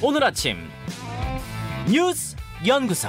오늘 아침 뉴스 연구소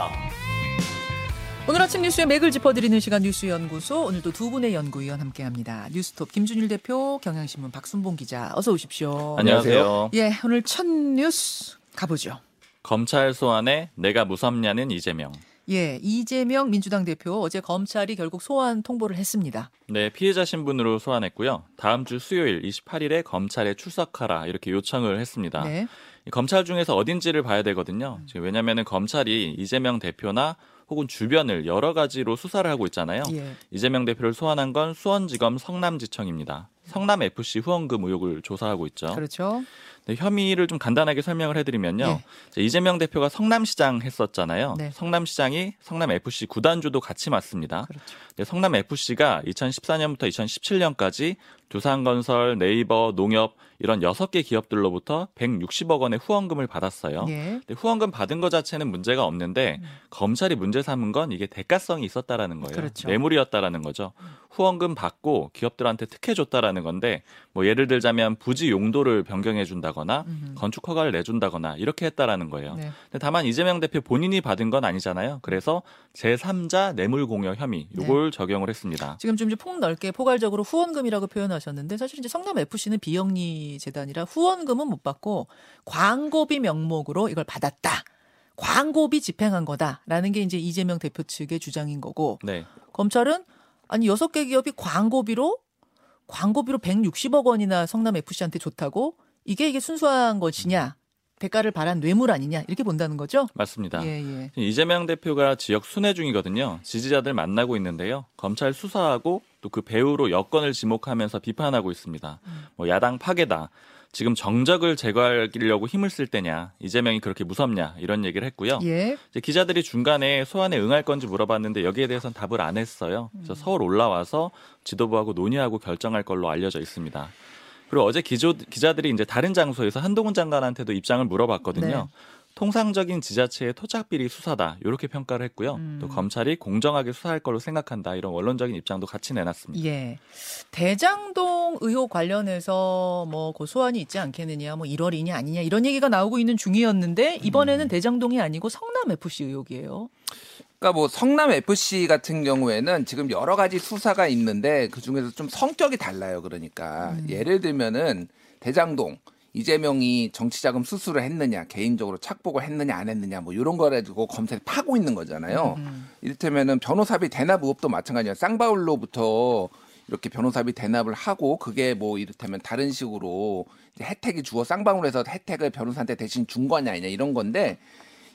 오늘 아침 뉴스의 맥을 짚어드리는 시간 뉴스 연구소 오늘도 두 분의 연구위원 함께합니다. 뉴스톱 김준일 대표, 경향신문 박순봉 기자 어서 오십시오. 안녕하세요. 예, 오늘 첫 뉴스 가보죠. 검찰 소환에 내가 무섭냐는 이재명. 예, 이재명 민주당 대표 어제 검찰이 결국 소환 통보를 했습니다. 네, 피해자 신분으로 소환했고요. 다음 주 수요일 28일에 검찰에 출석하라 이렇게 요청을 했습니다. 네. 검찰 중에서 어딘지를 봐야 되거든요. 왜냐하면 검찰이 이재명 대표나 혹은 주변을 여러 가지로 수사를 하고 있잖아요. 예. 이재명 대표를 소환한 건 수원지검 성남지청입니다. 성남 FC 후원금 의혹을 조사하고 있죠. 그렇죠. 네, 혐의를 좀 간단하게 설명을 해드리면요. 예. 이제 이재명 대표가 성남시장 했었잖아요. 네. 성남시장이 성남 FC 구단주도 같이 맡습니다. 그렇죠. 네, 성남 FC가 2014년부터 2017년까지 두산건설, 네이버, 농협 이런 6개 기업들로부터 160억 원의 후원금을 받았어요. 예. 근데 후원금 받은 것 자체는 문제가 없는데 검찰이 문제 삼은 건 이게 대가성이 있었다라는 거예요. 그렇죠. 뇌물이었다라는 거죠. 후원금 받고 기업들한테 특혜 줬다라는 건데 뭐 예를 들자면 부지 용도를 변경해 준다거나 음흠. 건축 허가를 내준다거나 이렇게 했다라는 거예요. 네. 근데 다만 이재명 대표 본인이 받은 건 아니잖아요. 그래서 제3자 뇌물 공여 혐의 요걸 적용을 했습니다. 지금 좀 폭넓게 포괄적으로 후원금이라고 표현하셨는데 사실 이제 성남 FC는 비영리 재단이라 후원금은 못 받고 광고비 명목으로 이걸 받았다. 광고비 집행한 거다라는 게 이제 이재명 대표 측의 주장인 거고 네. 검찰은 아니 여섯 개 기업이 광고비로 광고비로 160억 원이나 성남 FC한테 좋다고 이게 이게 순수한 것이냐 대가를 바란 뇌물 아니냐 이렇게 본다는 거죠? 맞습니다. 예 예. 이재명 대표가 지역 순회 중이거든요. 지지자들 만나고 있는데요. 검찰 수사하고 또 그 배후로 여건을 지목하면서 비판하고 있습니다. 뭐 야당 파괴다. 지금 정적을 제거하려고 힘을 쓸 때냐. 이재명이 그렇게 무섭냐. 이런 얘기를 했고요. 예. 이제 기자들이 중간에 소환에 응할 건지 물어봤는데 여기에 대해서는 답을 안 했어요. 그래서 서울 올라와서 지도부하고 논의하고 결정할 걸로 알려져 있습니다. 그리고 어제 기조, 기자들이 이제 다른 장소에서 한동훈 장관한테도 입장을 물어봤거든요. 네. 통상적인 지자체의 토착 비리 수사다 이렇게 평가를 했고요. 음. 또 검찰이 공정하게 수사할 걸로 생각한다 이런 원론적인 입장도 같이 내놨습니다. 예. 대장동 의혹 관련해서 뭐 고소안이 있지 않겠느냐, 뭐 1월이냐 아니냐 이런 얘기가 나오고 있는 중이었는데 이번에는 음. 대장동이 아니고 성남 FC 의혹이에요. 그러니까 뭐 성남 FC 같은 경우에는 지금 여러 가지 수사가 있는데 그 중에서 좀 성격이 달라요. 그러니까 예를 들면은 대장동 이재명이 정치자금 수수를 했느냐 개인적으로 착복을 했느냐 안 했느냐 뭐 이런 거 가지고 검찰이 파고 있는 거잖아요. 이를테면은 변호사비 대납 의혹도 마찬가지야. 쌍바울로부터 이렇게 변호사비 대납을 하고 그게 뭐 이를테면 다른 식으로 이제 혜택이 주어 쌍방울에서 혜택을 변호사한테 대신 준 거냐 아니냐 이런 건데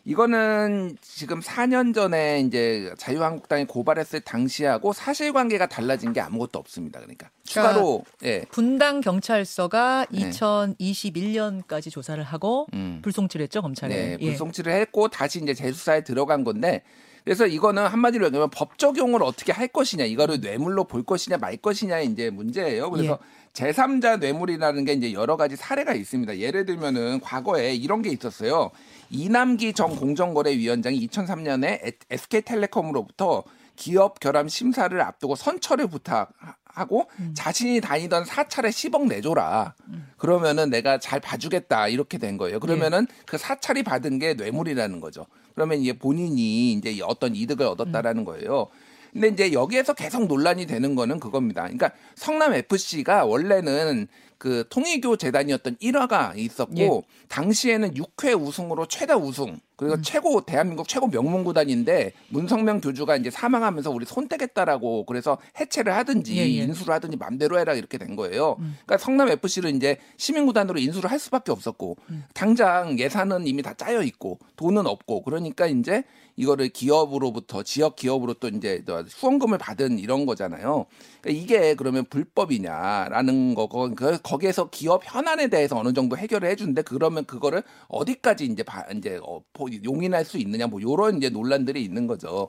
이거는 지금 4년 전에 이제 자유한국당이 고발했을 당시하고 사실관계가 달라진 게 아무것도 없습니다. 그러니까 추가로 예. 분당 경찰서가 네. 2021년까지 조사를 하고 음. 불송치했죠 검찰에. 네, 예. 불송치를 했고 다시 이제 재수사에 들어간 건데 그래서 이거는 한마디로 얘기하면 법 적용을 어떻게 할 것이냐 이거를 뇌물로 볼 것이냐 말 것이냐의 이제 문제예요. 그래서 제3자 뇌물이라는 게 이제 여러 가지 사례가 있습니다. 예를 들면은 과거에 이런 게 있었어요. 이남기 전 공정거래위원장이 2003년에 SK텔레콤으로부터 기업 결함 심사를 앞두고 선처를 부탁하고 자신이 다니던 사찰에 10억 내줘라. 그러면은 내가 잘 봐주겠다 이렇게 된 거예요. 그러면은 그 사찰이 받은 게 뇌물이라는 거죠. 그러면 이제 본인이 이제 어떤 이득을 얻었다라는 거예요. 근데 이제 여기에서 계속 논란이 되는 거는 그겁니다. 그러니까 성남 FC가 원래는 그 통일교 재단이었던 일화가 있었고 예. 당시에는 6회 우승으로 최다 우승 그리고 최고 대한민국 최고 명문 구단인데 문성명 교주가 이제 사망하면서 우리 손 떼겠다라고 그래서 해체를 하든지 예, 예. 인수를 하든지 맘대로 해라 이렇게 된 거예요. 그러니까 성남 FC를 이제 시민 구단으로 인수를 할 수밖에 없었고 당장 예산은 이미 다 짜여 있고 돈은 없고 그러니까 이제 이거를 기업으로부터 지역 기업으로 또 이제 후원금을 받은 이런 거잖아요. 그러니까 이게 그러면 불법이냐라는 거고 그 거기에서 기업 현안에 대해서 어느 정도 해결을 해주는데 그러면 그거를 어디까지 이제 바, 이제 어, 보- 용인할 수 있느냐 뭐 요런 이제 논란들이 있는 거죠.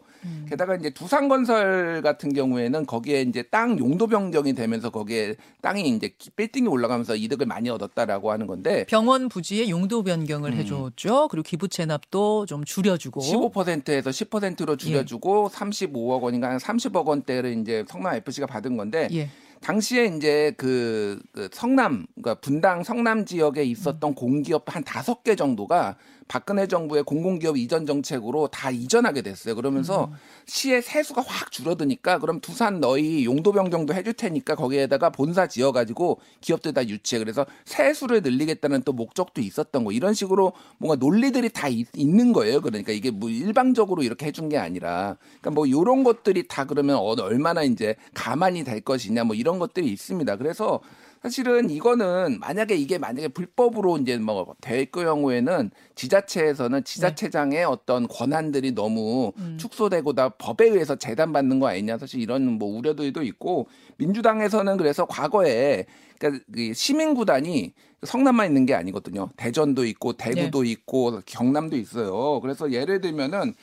게다가 이제 두산건설 같은 경우에는 거기에 이제 땅 용도 변경이 되면서 거기에 땅이 이제 빌딩이 올라가면서 이득을 많이 얻었다라고 하는 건데 병원 부지의 용도 변경을 음. 해줬죠. 그리고 기부 체납도 좀 줄여주고. 15%에서 10%로 줄여주고 35억 원인가 한 30억 원대를 이제 성남 FC가 받은 건데 예. 당시에 이제 그, 그 성남, 그러니까 분당 성남 지역에 있었던 음. 공기업 한 다섯 개 정도가 박근혜 정부의 공공기업 이전 정책으로 다 이전하게 됐어요. 그러면서 음. 시의 세수가 확 줄어드니까 그럼 두산 너희 용도병 정도 해줄 테니까 거기에다가 본사 지어가지고 기업들 다 유치해. 그래서 세수를 늘리겠다는 또 목적도 있었던 거. 이런 식으로 뭔가 논리들이 다 있, 는 거예요. 그러니까 이게 뭐 일방적으로 이렇게 해준 게 아니라 그러니까 뭐 이런 것들이 다 그러면 어- 얼마나 이제 가만히 될 것이냐 뭐 이런 것들이 있습니다. 그래서 사실은 이거는 만약에 이게 만약에 불법으로 이제 뭐될 경우에는 지자체에서는 지자체장의 어떤 권한들이 너무 축소되고 다 법에 의해서 재단받는 거 아니냐 사실 이런 뭐 우려들도 있고 민주당에서는 그래서 과거에 그러니까 그 시민 구단이 성남만 있는 게 아니거든요. 대전도 있고 대구도 있고 경남도 있어요. 그래서 예를 들면은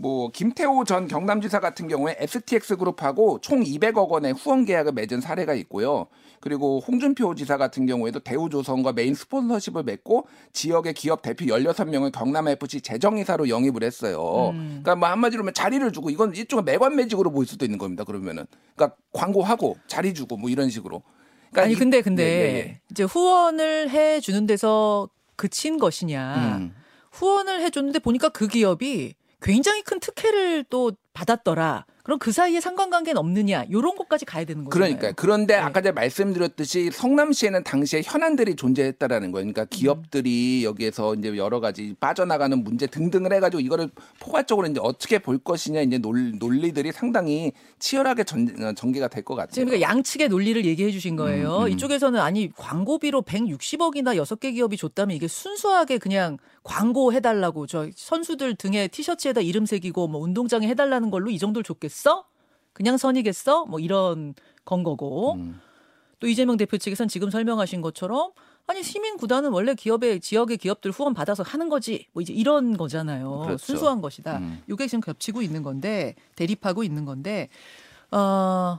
뭐 김태호 전 경남지사 같은 경우에 FTX 그룹하고 총 200억 원의 후원 계약을 맺은 사례가 있고요. 그리고 홍준표 지사 같은 경우에도 대우조선과 메인 스폰서십을 맺고 지역의 기업 대표 16명을 경남 FC 재정이사로 영입을 했어요. 그러니까 뭐 한마디로 하면 자리를 주고 이건 일종의 매관 매직으로 보일 수도 있는 겁니다. 그러면은 그러니까 광고하고 자리 주고 뭐 이런 식으로. 그러니까 아니 이- 근데 근데 예, 예, 예. 이제 후원을 해 주는 데서 그친 것이냐. 음. 후원을 해 줬는데 보니까 그 기업이 굉장히 큰 특혜를 또 받았더라. 그럼 그 사이에 상관관계는 없느냐? 요런 것까지 가야 되는 거죠. 그러니까 그런데 네. 아까 제가 말씀드렸듯이 성남시에는 당시에 현안들이 존재했다라는 거예요. 그러니까 기업들이 여기에서 이제 여러 가지 빠져나가는 문제 등등을 해가지고 이거를 포괄적으로 이제 어떻게 볼 것이냐 이제 논, 논리들이 상당히 치열하게 전, 어, 전개가 될 것 같아요. 지금 그러니까 양측의 논리를 얘기해 주신 거예요. 음, 음. 이쪽에서는 아니 광고비로 160억이나 6개 기업이 줬다면 이게 순수하게 그냥 광고 해달라고 저 선수들 등에 티셔츠에다 이름 새기고 뭐 운동장에 해달라는 걸로 이 정도를 줬겠어? 그냥 선이겠어? 뭐 이런 건 거고 음. 또 이재명 대표 측에서는 지금 설명하신 것처럼 아니 시민 구단은 원래 기업의 지역의 기업들 후원 받아서 하는 거지 뭐 이제 이런 거잖아요. 그렇죠. 순수한 것이다. 음. 이게 지금 겹치고 있는 건데 대립하고 있는 건데 어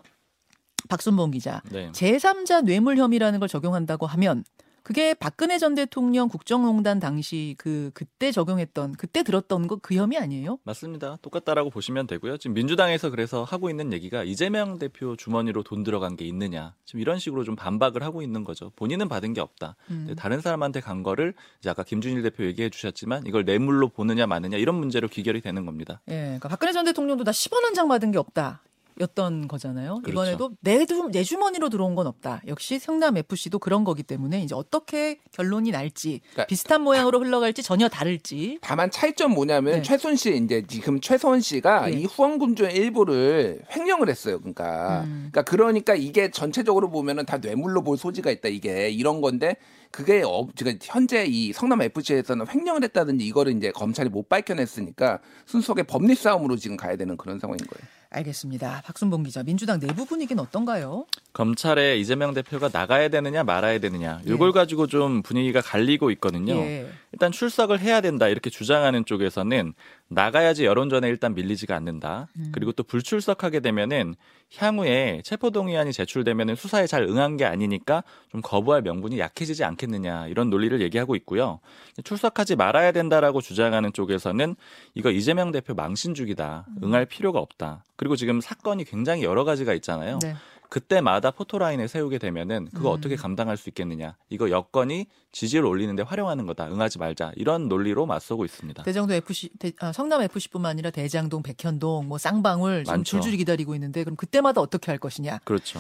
박순봉 기자 네. 제3자 뇌물 혐의라는 걸 적용한다고 하면 그게 박근혜 전 대통령 국정농단 당시 그 그때 적용했던 그때 들었던 거 그 혐의 아니에요? 맞습니다. 똑같다라고 보시면 되고요. 지금 민주당에서 그래서 하고 있는 얘기가 이재명 대표 주머니로 돈 들어간 게 있느냐. 지금 이런 식으로 좀 반박을 하고 있는 거죠. 본인은 받은 게 없다. 음. 다른 사람한테 간 거를 이제 아까 김준일 대표 얘기해 주셨지만 이걸 뇌물로 보느냐 마느냐 이런 문제로 귀결이 되는 겁니다. 예, 그러니까 박근혜 전 대통령도 나 10원 한 장 받은 게 없다. 였던 거잖아요. 그렇죠. 이번에도 내, 주, 내 주머니로 들어온 건 없다. 역시 성남 FC도 그런 거기 때문에 이제 어떻게 결론이 날지 그러니까 비슷한 모양으로 흘러갈지 전혀 다를지. 다만 차이점 뭐냐면 네. 최순 씨 이제 지금 최소원 씨가 네. 이 후원금 중의 일부를 횡령을 했어요. 그러니까 음. 그러니까 그러니까 이게 전체적으로 보면은 다 뇌물로 볼 소지가 있다. 이게 이런 건데 그게 어, 지금 현재 이 성남 FC에서는 횡령을 했다든지 이거를 이제 검찰이 못 밝혀냈으니까 순수하게 법리 싸움으로 지금 가야 되는 그런 상황인 거예요. 알겠습니다. 박순봉 기자, 민주당 내부 분위기는 어떤가요? 검찰에 이재명 대표가 나가야 되느냐 말아야 되느냐 이걸 가지고 좀 분위기가 갈리고 있거든요. 예. 일단 출석을 해야 된다 이렇게 주장하는 쪽에서는 나가야지 여론전에 일단 밀리지가 않는다. 그리고 또 불출석하게 되면은 향후에 체포동의안이 제출되면은 수사에 잘 응한 게 아니니까 좀 거부할 명분이 약해지지 않겠느냐 이런 논리를 얘기하고 있고요. 출석하지 말아야 된다라고 주장하는 쪽에서는 이거 이재명 대표 망신주기다. 응할 필요가 없다. 그리고 지금 사건이 굉장히 여러 가지가 있잖아요. 네. 그때마다 포토라인을 세우게 되면은 그거 음. 어떻게 감당할 수 있겠느냐. 이거 여건이 지지를 올리는데 활용하는 거다. 응하지 말자. 이런 논리로 맞서고 있습니다. 대장동 FC, 대- 아, 성남 FC뿐만 아니라 대장동, 백현동, 뭐 쌍방울 지금 많죠. 줄줄이 기다리고 있는데 그럼 그때마다 어떻게 할 것이냐? 그렇죠.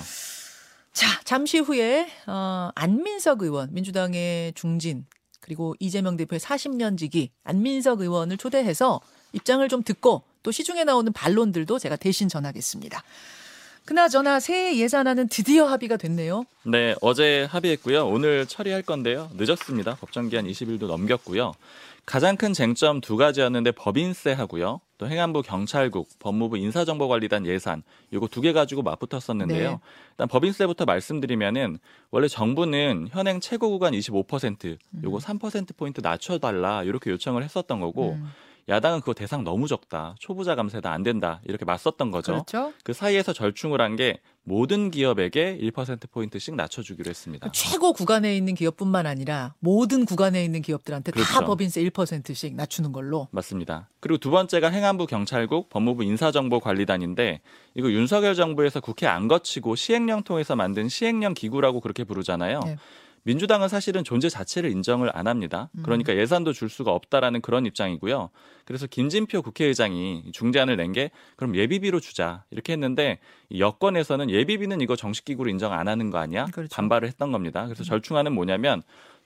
자, 잠시 후에 어, 안민석 의원, 민주당의 중진 그리고 이재명 대표의 40년 지기 안민석 의원을 초대해서 입장을 좀 듣고 또 시중에 나오는 반론들도 제가 대신 전하겠습니다. 그나저나 새해 예산안은 드디어 합의가 됐네요. 네, 어제 합의했고요. 오늘 처리할 건데요. 늦었습니다. 법정 기한 20일도 넘겼고요. 가장 큰 쟁점 두 가지였는데 법인세 하고요. 또 행안부 경찰국, 법무부 인사정보관리단 예산 요거 두 개 가지고 맞붙었었는데요. 네. 일단 법인세부터 말씀드리면은 원래 정부는 현행 최고 구간 25% 요거 3% 포인트 낮춰 달라 이렇게 요청을 했었던 거고 음. 야당은 그거 대상 너무 적다. 초부자 감세다 안 된다. 이렇게 맞섰던 거죠. 그렇죠. 그 사이에서 절충을 한 게 모든 기업에게 1% 포인트씩 낮춰 주기로 했습니다. 최고 구간에 있는 기업뿐만 아니라 모든 구간에 있는 기업들한테 다 그렇죠. 법인세 1%씩 낮추는 걸로. 맞습니다. 그리고 두 번째가 행안부 경찰국 법무부 인사정보관리단인데 이거 윤석열 정부에서 국회 안 거치고 시행령 통해서 만든 시행령 기구라고 그렇게 부르잖아요. 네. 민주당은 사실은 존재 자체를 인정을 안 합니다. 그러니까 예산도 줄 수가 없다라는 그런 입장이고요. 그래서 김진표 국회의장이 중재안을 낸 게 그럼 예비비로 주자 이렇게 했는데 이 여권에서는 예비비는 이거 정식 기구로 인정 안 하는 거 아니야? 그렇죠. 반발을 했던 겁니다. 그래서 절충안은 뭐냐면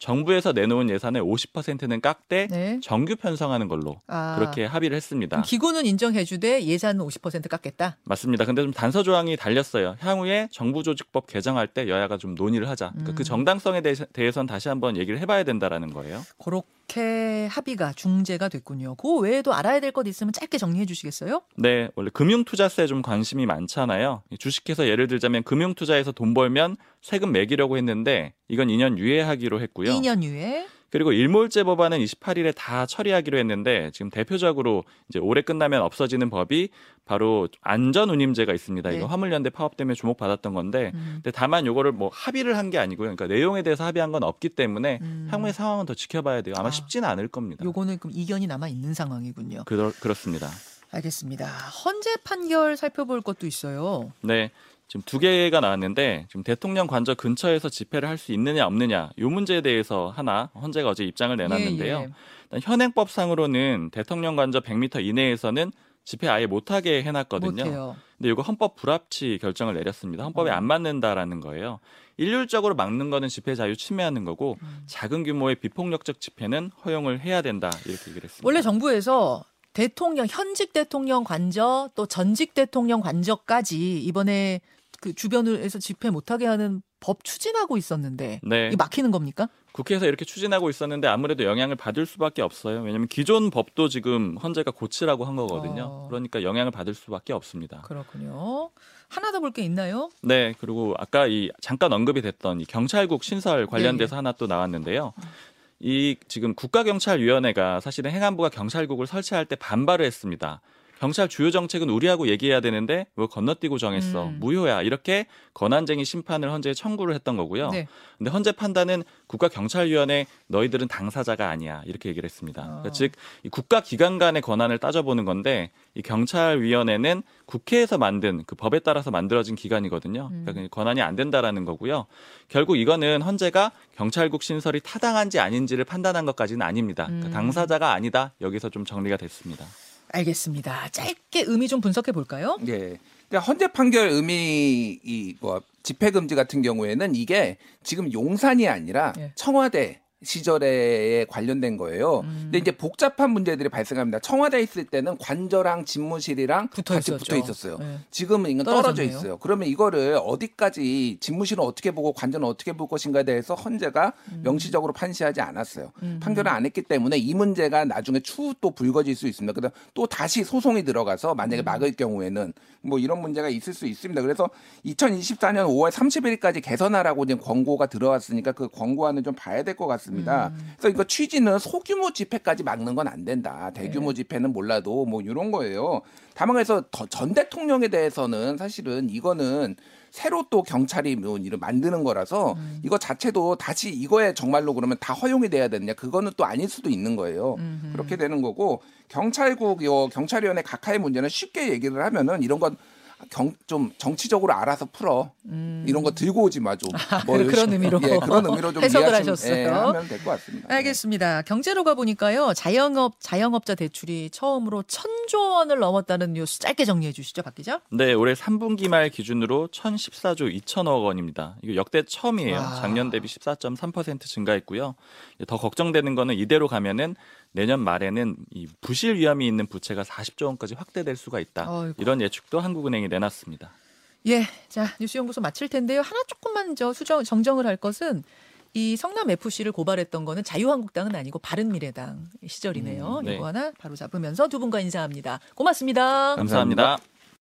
정부에서 내놓은 예산의 50%는 깎되 네. 정규 편성하는 걸로 아. 그렇게 합의를 했습니다. 기구는 인정해주되 예산은 50% 깎겠다. 맞습니다. 근데 좀 단서 조항이 달렸어요. 향후에 정부조직법 개정할 때 여야가 좀 논의를 하자. 그러니까 음. 그 정당성에 대해서, 대해서는 다시 한번 얘기를 해봐야 된다라는 거예요. 그렇게 합의가 중재가 됐군요. 그 외에도 알아야 될 것 있으면 짧게 정리해 주시겠어요? 네, 원래 금융투자세 좀 관심이 많잖아요. 주식해서 예를 들자면 금융투자에서 돈 벌면 세금 매기려고 했는데 이건 2년 유예하기로 했고요. 2년 유예. 그리고 일몰제 법안은 28일에 다 처리하기로 했는데 지금 대표적으로 이제 올해 끝나면 없어지는 법이 바로 안전운임제가 있습니다. 네. 이거 화물연대 파업 때문에 주목받았던 건데 음. 근데 다만 요거를 뭐 합의를 한 게 아니고요. 그러니까 내용에 대해서 합의한 건 없기 때문에 음. 향후의 상황은 더 지켜봐야 돼요. 아마 아. 쉽지는 않을 겁니다. 요거는 그럼 이견이 남아 있는 상황이군요. 그러, 그렇습니다. 알겠습니다. 헌재 판결 살펴볼 것도 있어요. 네. 지금 두 개가 나왔는데 지금 대통령 관저 근처에서 집회를 할 수 있느냐 없느냐 이 문제에 대해서 하나 헌재가 어제 입장을 내놨는데요. 예, 예. 일단 현행법상으로는 대통령 관저 100m 이내에서는 집회 아예 못하게 해놨거든요. 못해요. 근데 이거 헌법 불합치 결정을 내렸습니다. 헌법에 어. 안 맞는다라는 거예요. 일률적으로 막는 거는 집회 자유 침해하는 거고 음. 작은 규모의 비폭력적 집회는 허용을 해야 된다 이렇게 얘기를 했습니다. 원래 정부에서 대통령 현직 대통령 관저 또 전직 대통령 관저까지 이번에 그 주변에서 집회 못하게 하는 법 추진하고 있었는데 네. 이 막히는 겁니까? 국회에서 이렇게 추진하고 있었는데 아무래도 영향을 받을 수밖에 없어요. 왜냐하면 기존 법도 지금 헌재가 고치라고 한 거거든요. 어. 그러니까 영향을 받을 수밖에 없습니다. 그렇군요. 하나 더 볼 게 있나요? 네, 그리고 아까 이 잠깐 언급이 됐던 이 경찰국 신설 관련돼서 네, 하나 또 나왔는데요. 이 지금 국가경찰위원회가 사실은 행안부가 경찰국을 설치할 때 반발을 했습니다. 경찰 주요 정책은 우리하고 얘기해야 되는데 왜 건너뛰고 정했어 음. 무효야 이렇게 권한쟁의 심판을 헌재에 청구를 했던 거고요. 네. 근데 헌재 판단은 국가경찰위원회 너희들은 당사자가 아니야 이렇게 얘기를 했습니다. 아. 그러니까 즉이 국가기관 간의 권한을 따져보는 건데 이 경찰위원회는 국회에서 만든 그 법에 따라서 만들어진 기관이거든요. 음. 그러니까 그 권한이 안 된다라는 거고요. 결국 이거는 헌재가 경찰국 신설이 타당한지 아닌지를 판단한 것까지는 아닙니다. 그러니까 음. 당사자가 아니다. 여기서 좀 정리가 됐습니다. 알겠습니다. 짧게 의미 좀 분석해 볼까요? 예. 그러니까 헌재 판결 의미 이뭐 집회 금지 같은 경우에는 이게 지금 용산이 아니라 예. 청와대 시절에 관련된 거예요. 음. 근데 이제 복잡한 문제들이 발생합니다. 청와대 있을 때는 관저랑 집무실이랑 붙어 같이. 붙어 있었어요. 네. 지금은 이건 떨어져. 있어요. 그러면 이거를 어디까지 집무실은 어떻게 보고 관저는 어떻게 볼 것인가에 대해서 헌재가 명시적으로 판시하지 않았어요. 음. 판결을 안 했기 때문에 이 문제가 나중에 추후 또 불거질 수 있습니다. 그다음 또 다시 소송이 들어가서 만약에 음. 막을 경우에는 뭐 이런 문제가 있을 수 있습니다. 그래서 2024년 5월 30일까지 개선하라고 지금 권고가 들어왔으니까 그 권고안을 좀 봐야 될 것 같습니다. 음. 그래서 이거 취지는 소규모 집회까지 막는 건 안 된다. 네. 대규모 집회는 몰라도 뭐 이런 거예요. 다만 그래서 더- 전 대통령에 대해서는 사실은 이거는 새로 또 경찰이 뭐 이런 만드는 거라서 음. 이거 자체도 다시 이거에 정말로 그러면 다 허용이 돼야 되느냐 그거는 또 아닐 수도 있는 거예요. 음흠. 그렇게 되는 거고 경찰국 요 경찰위원회 각하의 문제는 쉽게 얘기를 하면은 이런 건 경, 좀 정치적으로 알아서 풀어. 이런 거 들고 오지 마 좀. 뭐 음. 그런 의미로 예, 그런 의미로 좀 해석을 이해하시면- 하셨어요. 예, 하면 될 것 같습니다. 알겠습니다. 경제로 가 보니까요. 자영업, 자영업자 대출이 처음으로 천조 원을 넘었다는 뉴스 짧게 정리해 주시죠, 박 기자. 네, 올해 3분기 말 기준으로 1014조 2천억 원입니다. 이거 역대 처음이에요. 와. 작년 대비 14.3% 증가했고요. 더 걱정되는 거는 이대로 가면은 내년 말에는 이 부실 위험이 있는 부채가 40조 원까지 확대될 수가 있다. 어이구. 이런 예측도 한국은행이 내놨습니다. 예, 자 뉴스연구소 마칠 텐데요. 하나 조금만 저 수정 정정을 할 것은 이 성남 FC를 고발했던 거는 자유한국당은 아니고 바른미래당 시절이네요. 음, 네. 이거 하나 바로 잡으면서 두 분과 인사합니다. 고맙습니다. 감사합니다.